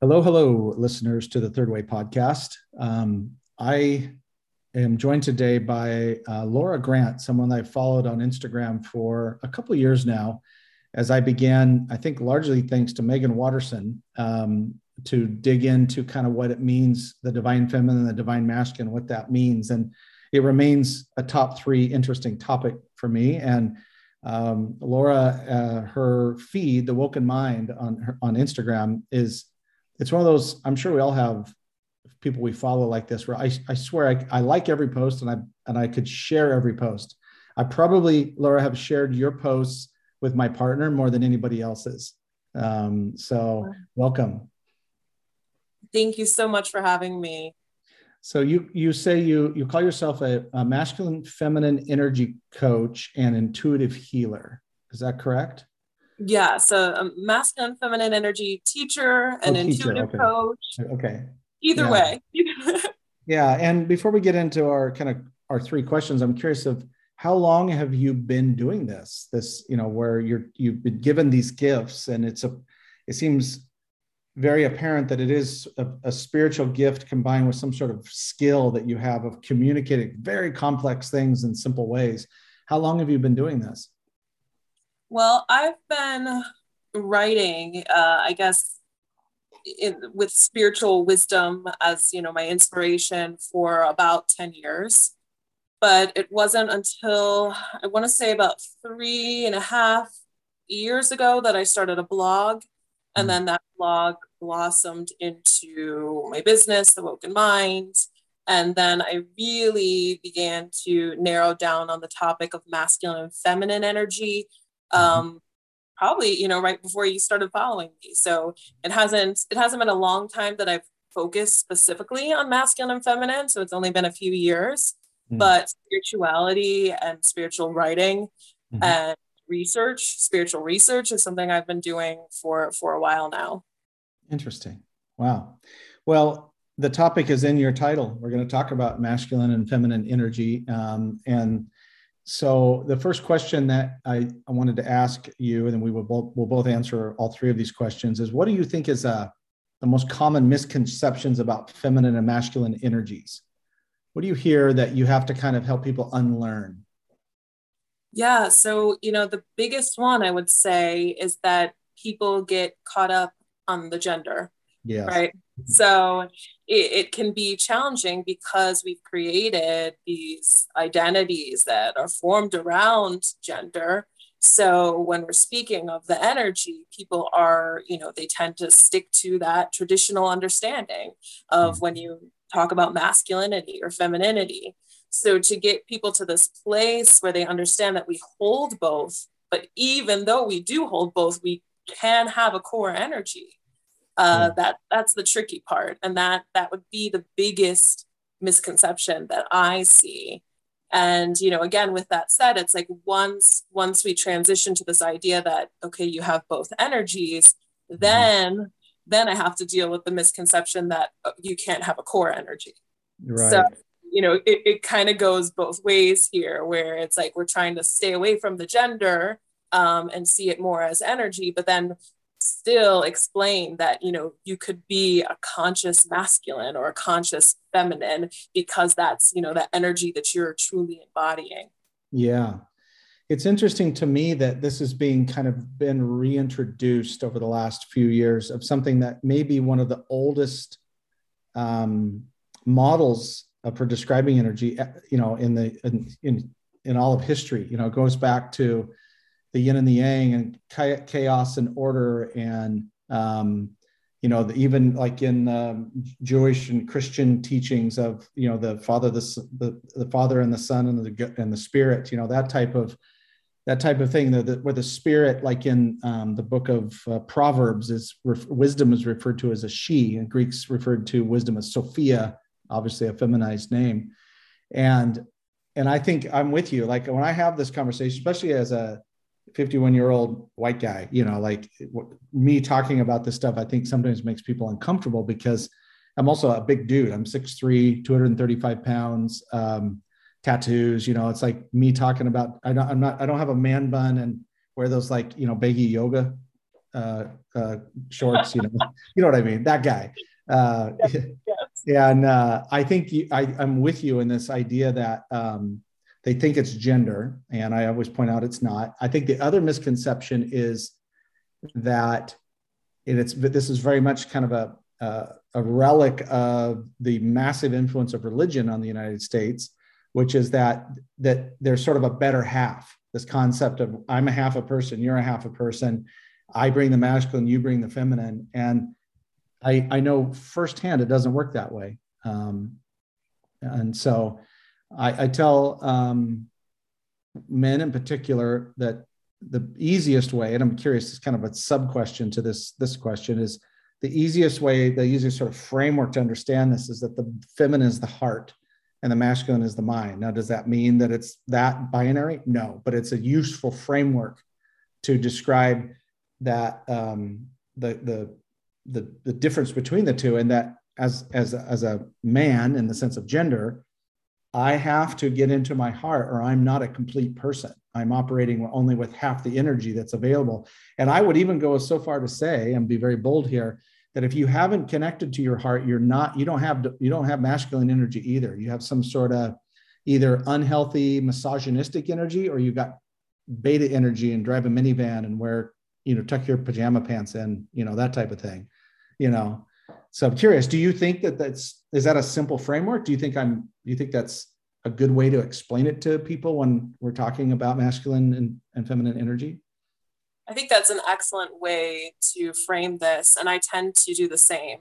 Hello, hello, listeners to the Third Way podcast. Um, I am joined today by uh, Laura Grant, someone I've followed on Instagram for a couple years now. As I began, I think largely thanks to Meggan Watterson, um, to dig into kind of what it means, the divine feminine, the divine masculine, what that means. And it remains a top three interesting topic for me. And um, Laura, uh, her feed, the Woken Mind on on Instagram, is it's one of those i'm sure we all have people we follow like this where i, I swear I, I like every post and i and i could share every post. I probably laura have shared your posts with my partner more than anybody else's. Um, so welcome. Thank you so much for having me. So you you say you you call yourself a, a masculine feminine energy coach and intuitive healer. Is that correct yeah, so a masculine feminine energy teacher and oh, intuitive okay. coach. Okay. Either yeah. way. yeah, and before we get into our kind of our three questions, I'm curious of how long have you been doing this? This, you know, where you're you've been given these gifts, and it's a, it seems very apparent that it is a, a spiritual gift combined with some sort of skill that you have of communicating very complex things in simple ways. How long have you been doing this? Well, I've been writing, uh, I guess, in, with spiritual wisdom as you know my inspiration for about 10 years but it wasn't until i want to say about three and a half years ago that i started a blog and mm. then that blog blossomed into my business the woken mind and then i really began to narrow down on the topic of masculine and feminine energy Mm-hmm. Um, probably you know right before you started following me. So it hasn't it hasn't been a long time that i've focused specifically on masculine and feminine. So it's only been a few years mm-hmm. but spirituality and spiritual writing mm-hmm. and research spiritual research is something i've been doing for for a while now. Interesting. Wow. Well the topic is in your title. We're going to talk about masculine and feminine energy um, and so the first question that I, I wanted to ask you, and then we will both we'll both answer all three of these questions, is what do you think is uh, the most common misconceptions about feminine and masculine energies? What do you hear that you have to kind of help people unlearn? Yeah, so you know the biggest one I would say is that people get caught up on the gender. Yeah. Right. So it, it, can be challenging because we've created these identities that are formed around gender. So when we're speaking of the energy, people are, you know, they tend to stick to that traditional understanding of mm-hmm. when you talk about masculinity or femininity. So to get people to this place where they understand that we hold both, but even though we do hold both, we can have a core energy uh, yeah. that that's the tricky part and that that would be the biggest misconception that i see and you know again with that said it's like once once we transition to this idea that okay you have both energies mm-hmm. then then i have to deal with the misconception that uh, you can't have a core energy right. so you know it, it kind of goes both ways here where it's like we're trying to stay away from the gender um, and see it more as energy but then still explain that you know you could be a conscious masculine or a conscious feminine because that's you know that energy that you're truly embodying. Yeah. It's interesting to me that this is being kind of been reintroduced over the last few years of something that may be one of the oldest um, models for describing energy you know in the in, in in all of history. You know it goes back to the yin and the yang and chaos and order and um, you know the, even like in um, Jewish and Christian teachings of you know the father the, the the father and the son and the and the spirit you know that type of that type of thing the, the, where the spirit like in um, the book of uh, proverbs is wisdom is referred to as a she and greeks referred to wisdom as sophia obviously a feminized name. And and i think i'm with you like when i have this conversation especially as a 51 year old white guy you know like me talking about this stuff i think sometimes makes people uncomfortable because i'm also a big dude i'm 6'3 235 pounds um, tattoos you know it's like me talking about I don't, i'm not i don't have a man bun and wear those like you know baggy yoga uh, uh, shorts. You know, you know what I mean. That guy. Uh, yes, yes. And uh, I think you, I, I'm with you in this idea that um, they think it's gender, and I always point out it's not. I think the other misconception is that, it's this is very much kind of a uh, a relic of the massive influence of religion on the United States, which is that that there's sort of a better half. This concept of I'm a half a person, you're a half a person. I bring the masculine, you bring the feminine, and I I know firsthand it doesn't work that way. Um, and so I, I tell um, men in particular that the easiest way, and I'm curious, it's kind of a sub question to this this question is the easiest way, the easiest sort of framework to understand this is that the feminine is the heart and the masculine is the mind. Now, does that mean that it's that binary? No, but it's a useful framework to describe that um, the, the the the difference between the two, and that as as as a man in the sense of gender, I have to get into my heart, or I'm not a complete person. I'm operating only with half the energy that's available. And I would even go so far to say, and be very bold here, that if you haven't connected to your heart, you're not, you don't have, you don't have masculine energy either. You have some sort of either unhealthy misogynistic energy, or you've got beta energy and drive a minivan and wear, you know, tuck your pajama pants in, you know, that type of thing, you know. So I'm curious, do you think that that's, is that a simple framework? Do you think I'm, do you think that's a good way to explain it to people when we're talking about masculine and, and feminine energy? I think that's an excellent way to frame this. And I tend to do the same.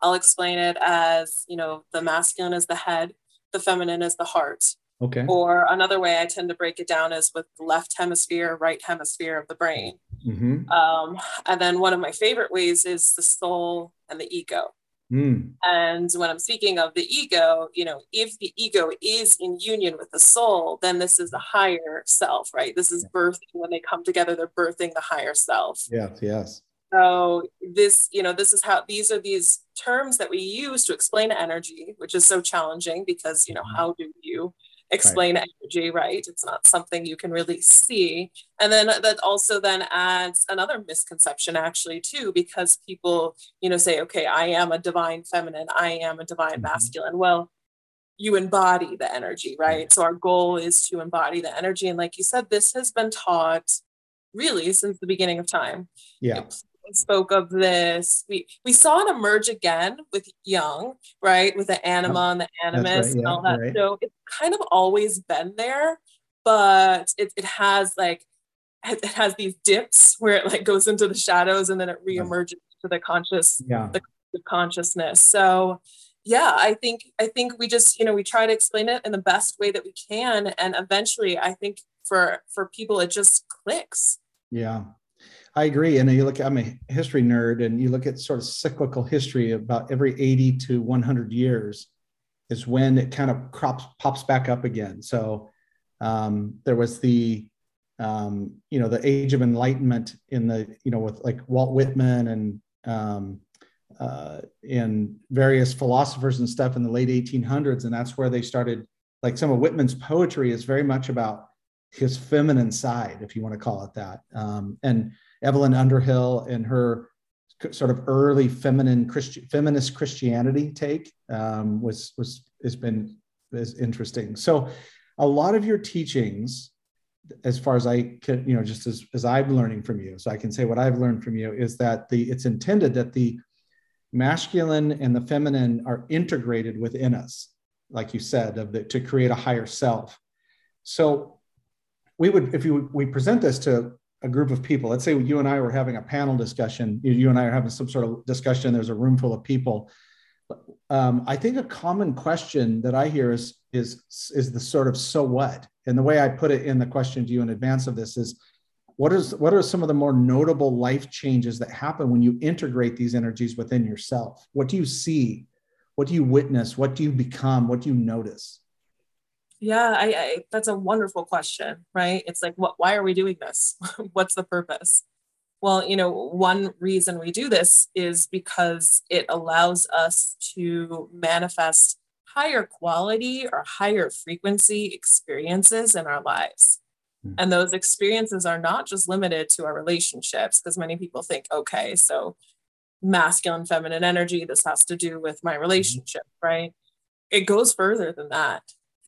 I'll explain it as, you know, the masculine is the head, the feminine is the heart. Okay. Or another way I tend to break it down is with the left hemisphere, right hemisphere of the brain. Mm-hmm. Um, and then one of my favorite ways is the soul and the ego. Mm. And when I'm speaking of the ego, you know, if the ego is in union with the soul, then this is the higher self, right? This is birthing when they come together, they're birthing the higher self. Yes, yes. So this, you know, this is how these are these terms that we use to explain energy, which is so challenging because, you know, mm-hmm. how do you explain right. energy, right? It's not something you can really see. And then that also then adds another misconception actually too, because people, you know, say, okay, I am a divine feminine, I am a divine mm-hmm. masculine. Well, you embody the energy, right? So our goal is to embody the energy. And like you said, this has been taught really since the beginning of time. Yeah spoke of this. We we saw it emerge again with Jung, right? With the anima and the animus right, and all that. Right. So it's kind of always been there, but it, it has like it has these dips where it like goes into the shadows and then it reemerges right. to the conscious yeah. the consciousness. So yeah, I think I think we just, you know, we try to explain it in the best way that we can. And eventually I think for for people it just clicks. Yeah. I agree. And you look, I'm a history nerd, and you look at sort of cyclical history about every 80 to 100 years is when it kind of crops, pops back up again. So um, there was the, um, you know, the age of enlightenment in the, you know, with like Walt Whitman and um, uh, in various philosophers and stuff in the late 1800s. And that's where they started, like some of Whitman's poetry is very much about his feminine side, if you want to call it that. Um, and Evelyn Underhill and her sort of early feminine Christian feminist Christianity take um, was was has been is interesting. So a lot of your teachings, as far as I can, you know, just as, as I'm learning from you, so I can say what I've learned from you is that the it's intended that the masculine and the feminine are integrated within us, like you said, of the, to create a higher self. So we would, if you we present this to a group of people. Let's say you and i were having a panel discussion you and i are having some sort of discussion there's a room full of people. Um, i think a common question that i hear is is is the sort of so what? And the way i put it in the question to you in advance of this is what is what are some of the more notable life changes that happen when you integrate these energies within yourself? What do you see? What do you witness? What do you become? What do you notice yeah, I, I, that's a wonderful question, right? It's like, what? Why are we doing this? What's the purpose? Well, you know, one reason we do this is because it allows us to manifest higher quality or higher frequency experiences in our lives. Mm-hmm. And those experiences are not just limited to our relationships, because many people think, okay, so masculine, feminine energy, this has to do with my mm-hmm. relationship, mm-hmm. right? It goes further than that.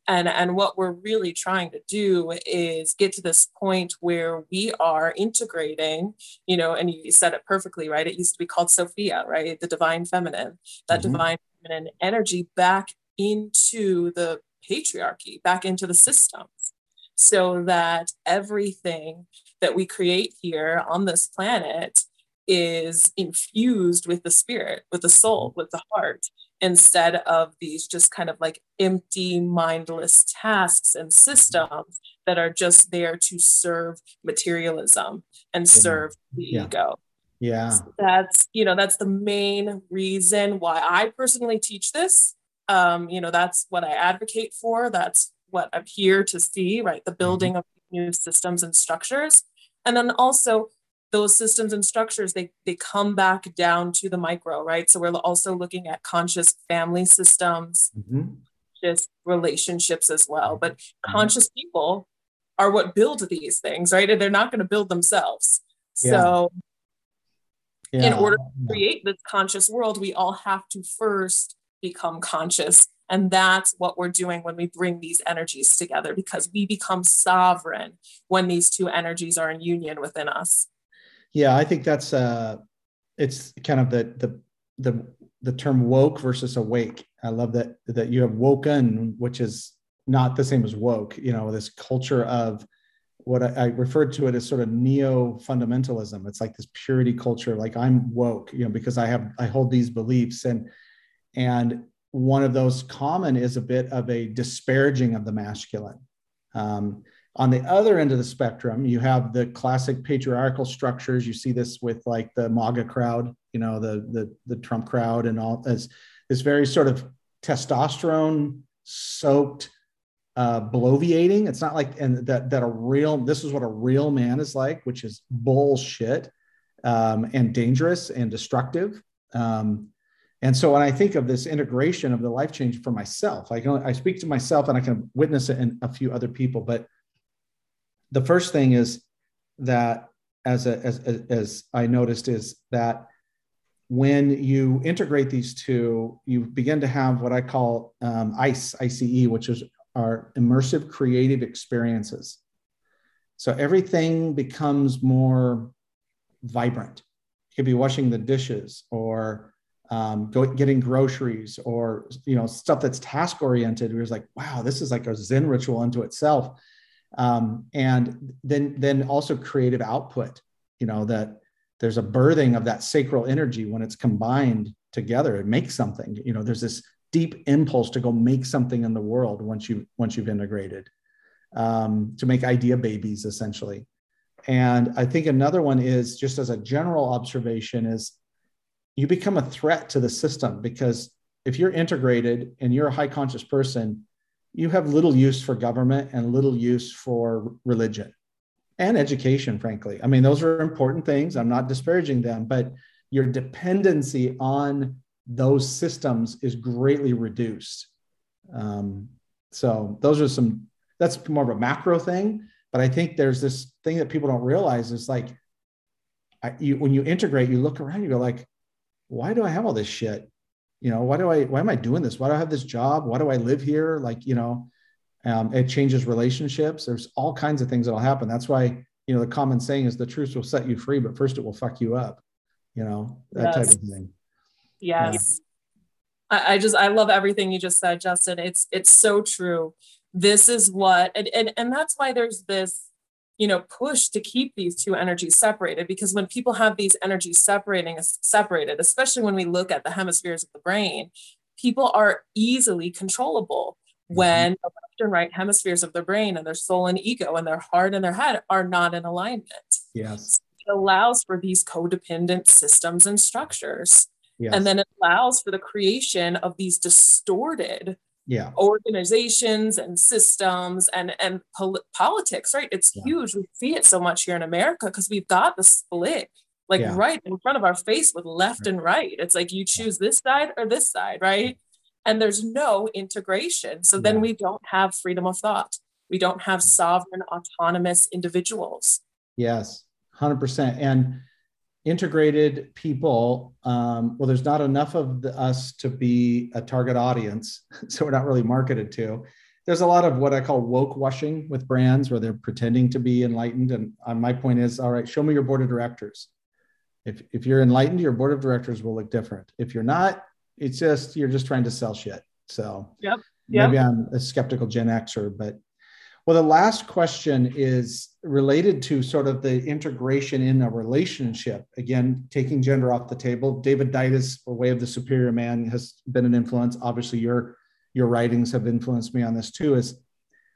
And, and what we're really trying to do is get to this point where we are integrating, you know, and you said it perfectly, right? It used to be called Sophia, right? The divine feminine, that mm-hmm. divine feminine energy back into the patriarchy, back into the systems, so that everything that we create here on this planet is infused with the spirit, with the soul, with the heart, instead of these just kind of like empty, mindless tasks and systems that are just there to serve materialism and serve the yeah. ego. Yeah. So that's, you know, that's the main reason why I personally teach this um, you know, that's what I advocate for. That's what I'm here to see, right? The building mm-hmm. of new systems and structures. And then also those systems and structures, they, they come back down to the micro, right? So we're also looking at conscious family systems, mm-hmm. just relationships as well. But mm-hmm. conscious people are what build these things, right? And they're not going to build themselves. Yeah. So yeah. in order to create this conscious world, we all have to first become conscious. And that's what we're doing when we bring these energies together because we become sovereign when these two energies are in union within us. Yeah, I think that's uh it's kind of the the the the term woke versus awake. I love that that you have woken, which is not the same as woke, you know, this culture of what I, I referred to it as sort of neo fundamentalism. It's like this purity culture, like I'm woke, you know, because I have I hold these beliefs and and one of those common is a bit of a disparaging of the masculine. Um, on the other end of the spectrum, you have the classic patriarchal structures. You see this with like the MAGA crowd, you know, the the, the Trump crowd, and all as this very sort of testosterone soaked uh, bloviating. It's not like and that that a real this is what a real man is like, which is bullshit um, and dangerous and destructive. Um, and so when I think of this integration of the life change for myself, I can I speak to myself and I can witness it in a few other people. But the first thing is that as a, as, as I noticed is that when you integrate these two, you begin to have what I call um, ICE, ICE, which is our immersive creative experiences. So everything becomes more vibrant. You could be washing the dishes or um, go, getting groceries or you know stuff that's task oriented. We was like, wow, this is like a Zen ritual unto itself. Um, and then then also creative output. You know that there's a birthing of that sacral energy when it's combined together. It makes something. You know, there's this deep impulse to go make something in the world once you once you've integrated um, to make idea babies essentially. And I think another one is just as a general observation is you become a threat to the system because if you're integrated and you're a high conscious person, you have little use for government and little use for religion and education, frankly. I mean, those are important things. I'm not disparaging them, but your dependency on those systems is greatly reduced. Um, so, those are some, that's more of a macro thing. But I think there's this thing that people don't realize is like, I, you, when you integrate, you look around, you go like, why do I have all this shit? You know, why do I, why am I doing this? Why do I have this job? Why do I live here? Like, you know, um, it changes relationships. There's all kinds of things that'll happen. That's why, you know, the common saying is the truth will set you free, but first it will fuck you up, you know, that yes. type of thing. Yes. Yeah. I, I just, I love everything you just said, Justin. It's, it's so true. This is what, and, and, and that's why there's this, you know push to keep these two energies separated because when people have these energies separating separated especially when we look at the hemispheres of the brain people are easily controllable mm-hmm. when the left and right hemispheres of the brain and their soul and ego and their heart and their head are not in alignment yes it allows for these codependent systems and structures yes. and then it allows for the creation of these distorted yeah. organizations and systems and and pol- politics right it's yeah. huge we see it so much here in america because we've got the split like yeah. right in front of our face with left right. and right it's like you choose this side or this side right and there's no integration so then we don't have freedom of thought We don't have sovereign, autonomous individuals. Yes, 100%. And integrated people, um, well, there's not enough of the, us to be a target audience. So we're not really marketed to. There's a lot of what I call woke washing with brands where they're pretending to be enlightened. And uh, my point is, all right, show me your board of directors. If, if you're enlightened, your board of directors will look different. If you're not, it's just, you're just trying to sell shit. So yep. Yep. maybe I'm a skeptical Gen Xer, but well, the last question is related to sort of the integration in a relationship. Again, taking gender off the table. David Deida's Way of the Superior Man has been an influence. Obviously, your your writings have influenced me on this too. Is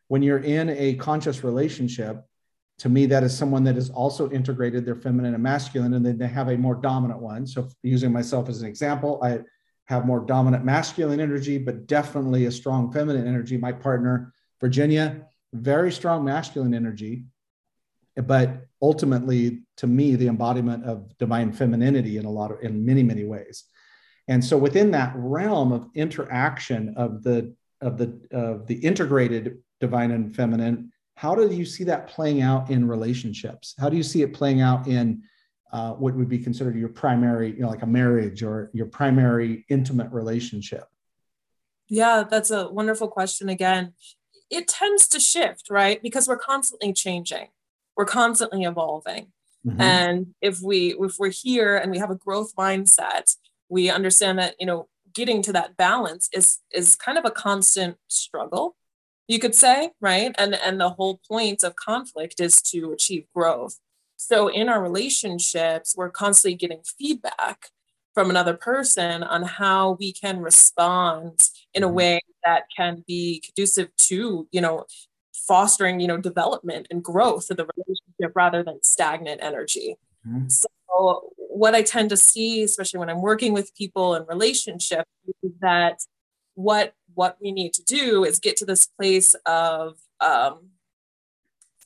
when you're in a conscious relationship, to me, that is someone that is also integrated their feminine and masculine, and then they have a more dominant one. So, using myself as an example, I have more dominant masculine energy, but definitely a strong feminine energy. My partner, Virginia, very strong masculine energy, but ultimately, to me, the embodiment of divine femininity in a lot of, in many, many ways. And so within that realm of interaction of the of the of the integrated divine and feminine, how do you see that playing out in relationships? How do you see it playing out in uh, what would be considered your primary, you know, like a marriage or your primary intimate relationship? Yeah, that's a wonderful question again it tends to shift, right? Because we're constantly changing, we're constantly evolving. Mm-hmm. And if we if we're here and we have a growth mindset, we understand that you know getting to that balance is is kind of a constant struggle you could say right and and the whole point of conflict is to achieve growth so in our relationships we're constantly getting feedback from another person on how we can respond in a mm-hmm. way that can be conducive to you know fostering you know development and growth of the relationship rather than stagnant energy mm-hmm. so what i tend to see especially when i'm working with people in relationship is that what what we need to do is get to this place of um,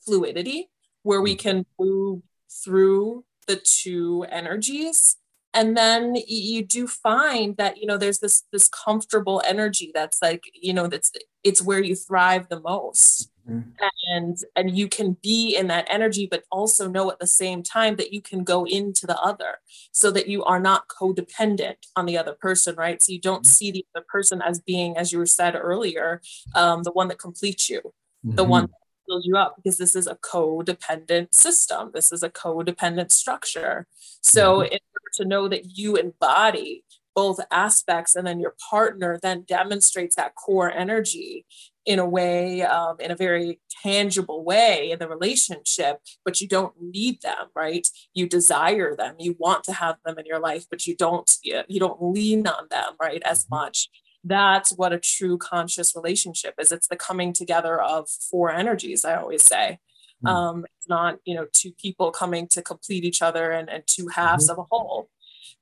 fluidity where we mm. can move through the two energies and then you do find that you know there's this this comfortable energy that's like you know that's it's where you thrive the most mm-hmm. and and you can be in that energy but also know at the same time that you can go into the other so that you are not codependent on the other person right so you don't mm-hmm. see the other person as being as you were said earlier um, the one that completes you mm-hmm. the one build you up because this is a codependent system. This is a codependent structure. So, mm-hmm. in to know that you embody both aspects and then your partner then demonstrates that core energy in a way um, in a very tangible way in the relationship but you don't need them right? You desire them. You want to have them in your life but you don't you don't lean on them right as mm-hmm. much. That's what a true conscious relationship is. It's the coming together of four energies i always say mm-hmm. um, it's not you know two people coming to complete each other and, and two halves mm-hmm. of a whole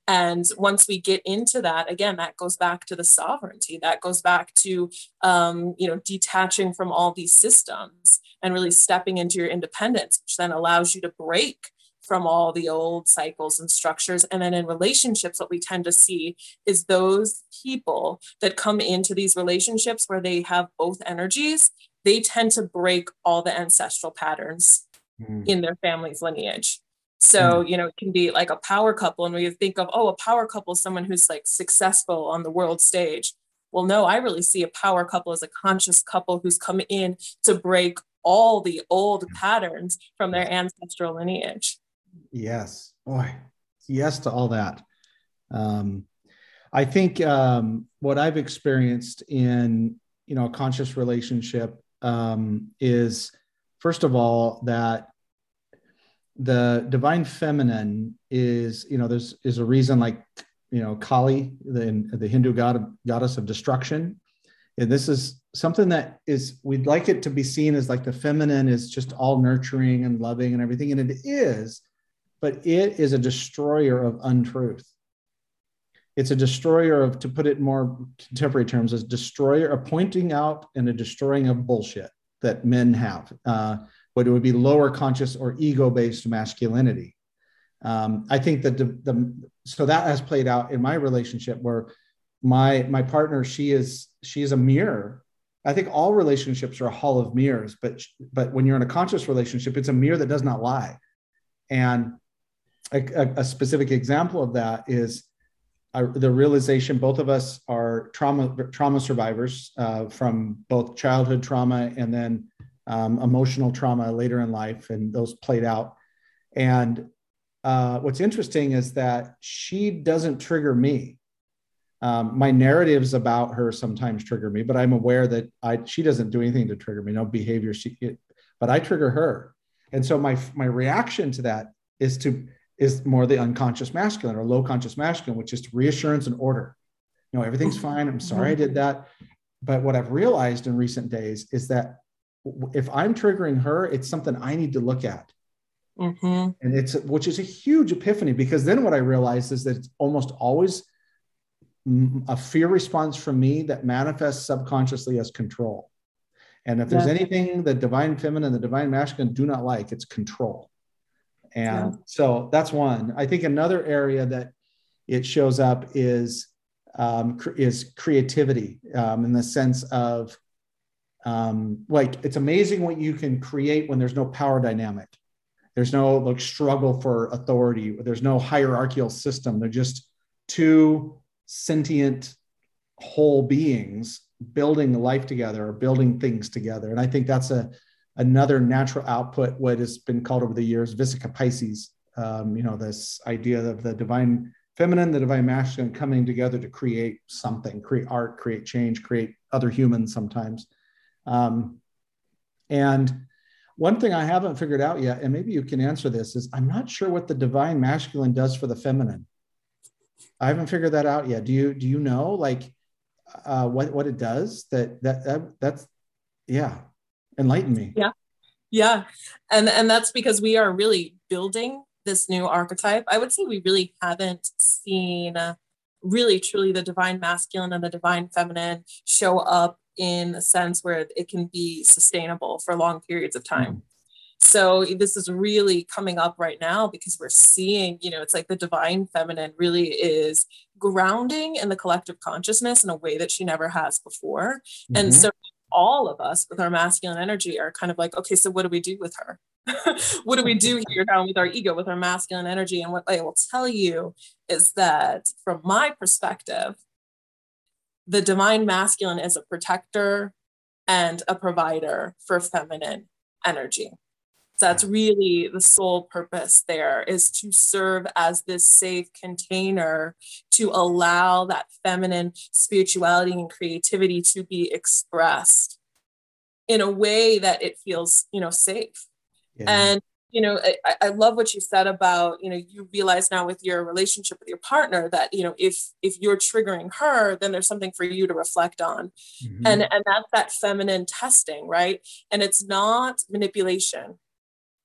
and once we get into that again that goes back to the sovereignty that goes back to um, you know detaching from all these systems and really stepping into your independence which then allows you to break from all the old cycles and structures. And then in relationships, what we tend to see is those people that come into these relationships where they have both energies, they tend to break all the ancestral patterns mm. in their family's lineage. So, mm. you know, it can be like a power couple. And we think of, oh, a power couple is someone who's like successful on the world stage. Well, no, I really see a power couple as a conscious couple who's come in to break all the old patterns from their ancestral lineage. Yes, boy, yes to all that. Um, I think um, what I've experienced in you know a conscious relationship um, is first of all that the divine feminine is you know there's is a reason like you know Kali the the Hindu god goddess of destruction and this is something that is we'd like it to be seen as like the feminine is just all nurturing and loving and everything and it is but it is a destroyer of untruth. It's a destroyer of, to put it in more contemporary terms, as destroyer, a pointing out and a destroying of bullshit that men have, uh, what it would be lower conscious or ego based masculinity. Um, I think that the, the so that has played out in my relationship where my my partner she is she is a mirror I think all relationships are a hall of mirrors, but but when you're in a conscious relationship, it's a mirror that does not lie. And a, a, a specific example of that is the realization both of us are trauma trauma survivors uh, from both childhood trauma and then um, emotional trauma later in life, and those played out. And uh, what's interesting is that she doesn't trigger me. Um, my narratives about her sometimes trigger me, but I'm aware that I she doesn't do anything to trigger me. No behavior, she, it, but I trigger her, and so my my reaction to that is to is more the unconscious masculine or low conscious masculine, which is reassurance and order. You know, everything's mm-hmm. fine. I'm sorry I did that. But what I've realized in recent days is that if I'm triggering her, it's something I need to look at. Mm-hmm. And it's which is a huge epiphany because then what I realized is that it's almost always a fear response from me that manifests subconsciously as control. And if there's yeah. anything the divine feminine, and the divine masculine do not like, it's control. And yeah. so that's one. I think another area that it shows up is um, is creativity um, in the sense of um, like it's amazing what you can create when there's no power dynamic. There's no like struggle for authority. There's no hierarchical system. They're just two sentient whole beings building life together or building things together. And I think that's a another natural output, what has been called over the years, Vesica Piscis. Um, you know, this idea of the divine feminine, the divine masculine coming together to create something, create art, create change, create other humans sometimes. Um, and one thing I haven't figured out yet, and maybe you can answer this, is I'm not sure what the divine masculine does for the feminine. I haven't figured that out yet. Do you do you know like uh, what what it does? That that, that that's yeah enlighten me. Yeah. Yeah. And and that's because we are really building this new archetype. I would say we really haven't seen uh, really truly the divine masculine and the divine feminine show up in a sense where it can be sustainable for long periods of time. Mm. so this is really coming up right now because we're seeing you know it's like the divine feminine really is grounding in the collective consciousness in a way that she never has before. Mm-hmm. and so all of us with our masculine energy are kind of like, okay, so what do we do with her? what do we do here now with our ego, with our masculine energy? And what I will tell you is that from my perspective, the divine masculine is a protector and a provider for feminine energy. So that's really the sole purpose there is to serve as this safe container to allow that feminine spirituality and creativity to be expressed in a way that it feels, you know, safe. Yeah. And you know, I, I love what you said about, you know, you realize now with your relationship with your partner that, you know, if if you're triggering her, then there's something for you to reflect on. Mm-hmm. And and that's that feminine testing, right? And it's not manipulation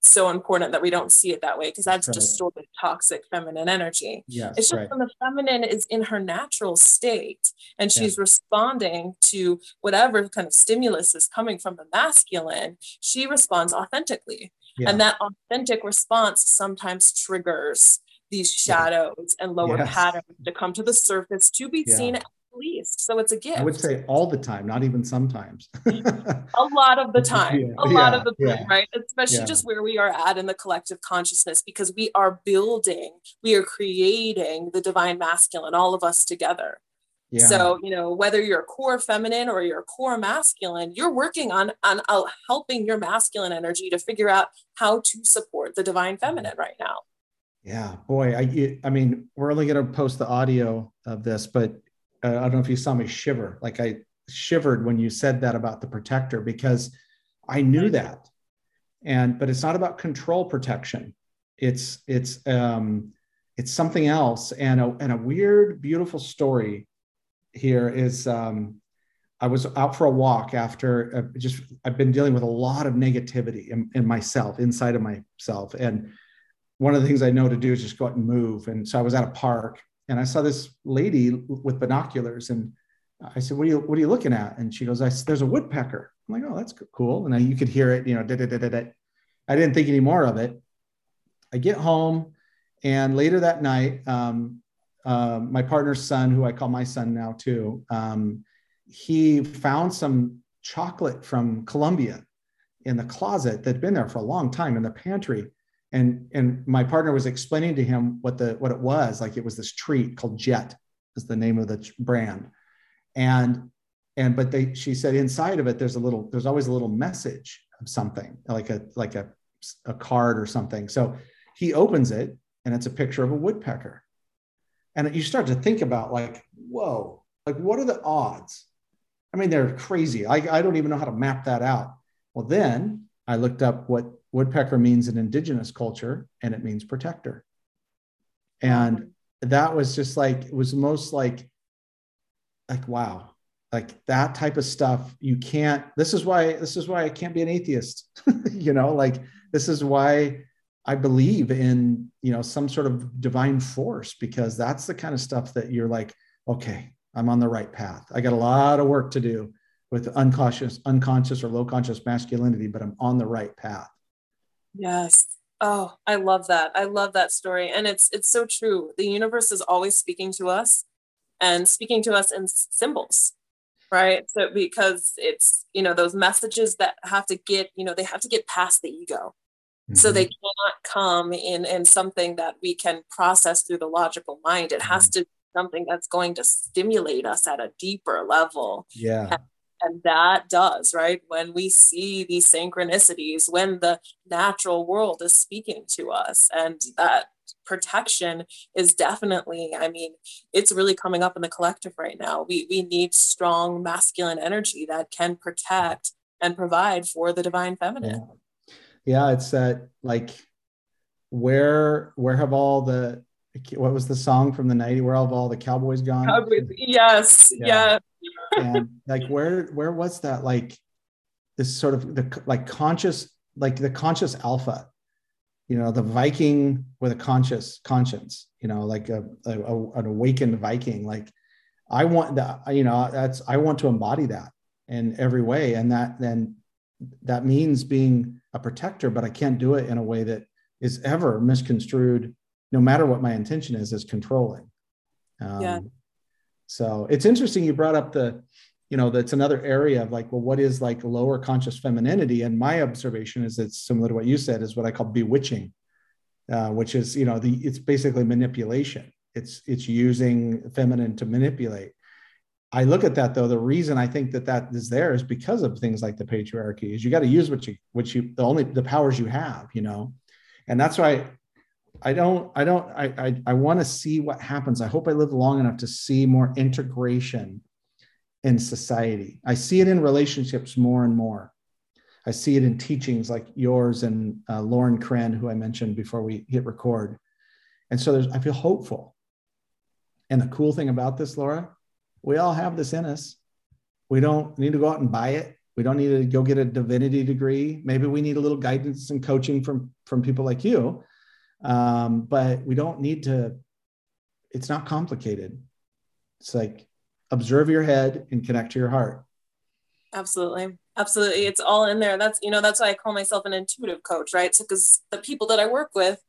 so important that we don't see it that way because that's right. distorted toxic feminine energy. Yes, it's just right. when the feminine is in her natural state and she's yeah. responding to whatever kind of stimulus is coming from the masculine, she responds authentically. Yeah. And that authentic response sometimes triggers these shadows yes. and lower yes. patterns to come to the surface to be yeah. seen least. So it's a gift. I would say all the time, not even sometimes. a lot of the time. Yeah, a lot yeah, of the time, yeah. right? Especially just where we are at in the collective consciousness, because we are building, we are creating the divine masculine, all of us together. So, you know, whether you're core feminine or you're core masculine, you're working on on uh, helping your masculine energy to figure out how to support the divine feminine right now. Yeah, boy, I I mean, we're only going to post the audio of this, but uh, I don't know if you saw me shiver. Like I shivered when you said that about the protector because I knew that. And but it's not about control protection. It's it's um it's something else. And a and a weird, beautiful story here is um I was out for a walk after uh, just I've been dealing with a lot of negativity in, in myself, inside of myself. And one of the things I know to do is just go out and move. And so I was at a park and I saw this lady with binoculars, and I said, "What are you What are you looking at?" And she goes, I, "There's a woodpecker." I'm like, "Oh, that's cool." And I, you could hear it, you know, da, da, da, da, da. I didn't think any more of it. I get home, and later that night, um, uh, my partner's son, who I call my son now too, um, he found some chocolate from Colombia in the closet that'd been there for a long time in the pantry. And, and my partner was explaining to him what the what it was like it was this treat called jet is the name of the brand. And and but they she said inside of it there's a little there's always a little message of something like a like a, a card or something. So he opens it and it's a picture of a woodpecker. And you start to think about like whoa like what are the odds? I mean they're crazy. I, I don't even know how to map that out. Well, then I looked up what woodpecker means in indigenous culture, and it means protector. And that was just like, it was most like, like, wow, like that type of stuff. You can't, this is why, this is why I can't be an atheist, you know, like, this is why I believe in, you know, some sort of divine force, because that's the kind of stuff that you're like, okay, I'm on the right path. I got a lot of work to do with unconscious, unconscious or low conscious masculinity, but I'm on the right path. Yes. Oh, I love that. I love that story. And it's it's so true. The universe is always speaking to us and speaking to us in symbols. Right. So because it's, you know, those messages that have to get, you know, they have to get past the ego. Mm-hmm. So they cannot come in in something that we can process through the logical mind. It has mm-hmm. to be something that's going to stimulate us at a deeper level. Yeah and that does right? When we see these synchronicities when the natural world is speaking to us and that protection is definitely i mean it's really coming up in the collective right now. We we need strong masculine energy that can protect and provide for the divine feminine. Yeah, yeah it's that like where where have all the what was the song from the 90s where have all the cowboys gone? Cowboys, yes yeah. yeah and like where where was that like this sort of the like conscious like the conscious alpha you know the viking with a conscious conscience you know like a, a, a an awakened viking like i want that you know that's i want to embody that in every way. And that then that means being a protector but i can't do it in a way that is ever misconstrued no matter what my intention is as controlling. Um, yeah so it's interesting you brought up the, you know, that's another area of like, well, what is like lower conscious femininity? And my observation is it's similar to what you said, is what I call bewitching, uh, which is, you know, the it's basically manipulation. It's it's using feminine to manipulate. I look at that though. The reason I think that that is there is because of things like the patriarchy. Is you got to use what you what you the only the powers you have, you know, and that's why I don't, I don't, I, I, I want to see what happens. I hope I live long enough to see more integration in society. I see it in relationships more and more. I see it in teachings like yours and uh, Lauren Kren, who I mentioned before we hit record. And so there's, I feel hopeful. And the cool thing about this, Laura, we all have this in us. We don't need to go out and buy it. We don't need to go get a divinity degree. Maybe we need a little guidance and coaching from, from people like you um, but we don't need to it's not complicated. It's like observe your head and connect to your heart. Absolutely. Absolutely. It's all in there. That's you know that's why i call myself an intuitive coach right? So because the people that i work with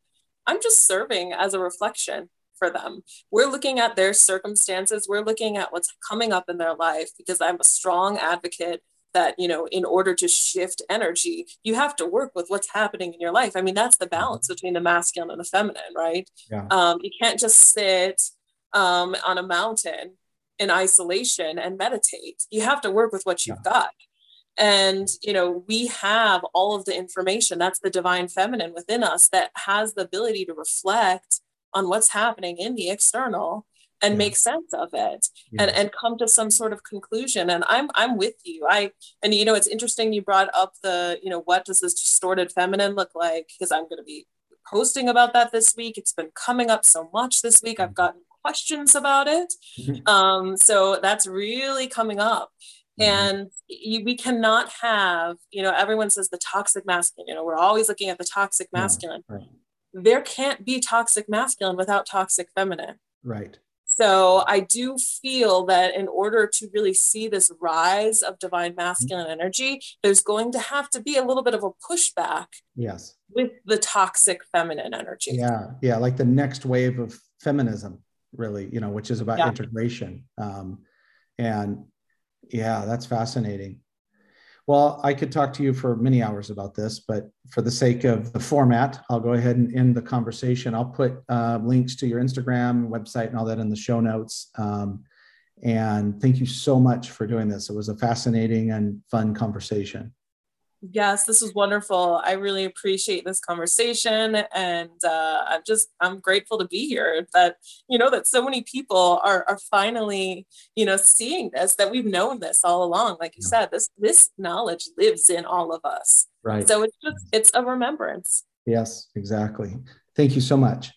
i'm just serving as a reflection for them. We're looking at their circumstances. We're looking at what's coming up in their life because i'm a strong advocate that you know in order to shift energy you have to work with what's happening in your life i mean that's the balance mm-hmm. between the masculine and the feminine right yeah. um, you can't just sit um, on a mountain in isolation and meditate you have to work with what you've yeah. got and you know we have all of the information that's the divine feminine within us that has the ability to reflect on what's happening in the external and yeah. make sense of it yeah. and and come to some sort of conclusion and i'm i'm with you i and you know it's interesting you brought up the you know what does this distorted feminine look like because i'm going to be posting about that this week it's been coming up so much this week i've mm-hmm. gotten questions about it mm-hmm. um, so that's really coming up mm-hmm. and you, we cannot have you know everyone says the toxic masculine you know we're always looking at the toxic masculine yeah, right. there can't be toxic masculine without toxic feminine right so I do feel that in order to really see this rise of divine masculine energy, there's going to have to be a little bit of a pushback. Yes. With the toxic feminine energy. Yeah. Yeah. Like the next wave of feminism, really, you know, which is about yeah. integration. Um, and yeah, that's fascinating. Well, I could talk to you for many hours about this, but for the sake of the format, I'll go ahead and end the conversation. I'll put uh, links to your Instagram, website, and all that in the show notes. Um, and thank you so much for doing this. It was a fascinating and fun conversation. Yes, this was wonderful. I really appreciate this conversation, and uh, I'm just I'm grateful to be here. That you know that so many people are are finally you know seeing this. That we've known this all along. Like you said, this this knowledge lives in all of us. Right. So it's just it's a remembrance. Yes, exactly. Thank you so much.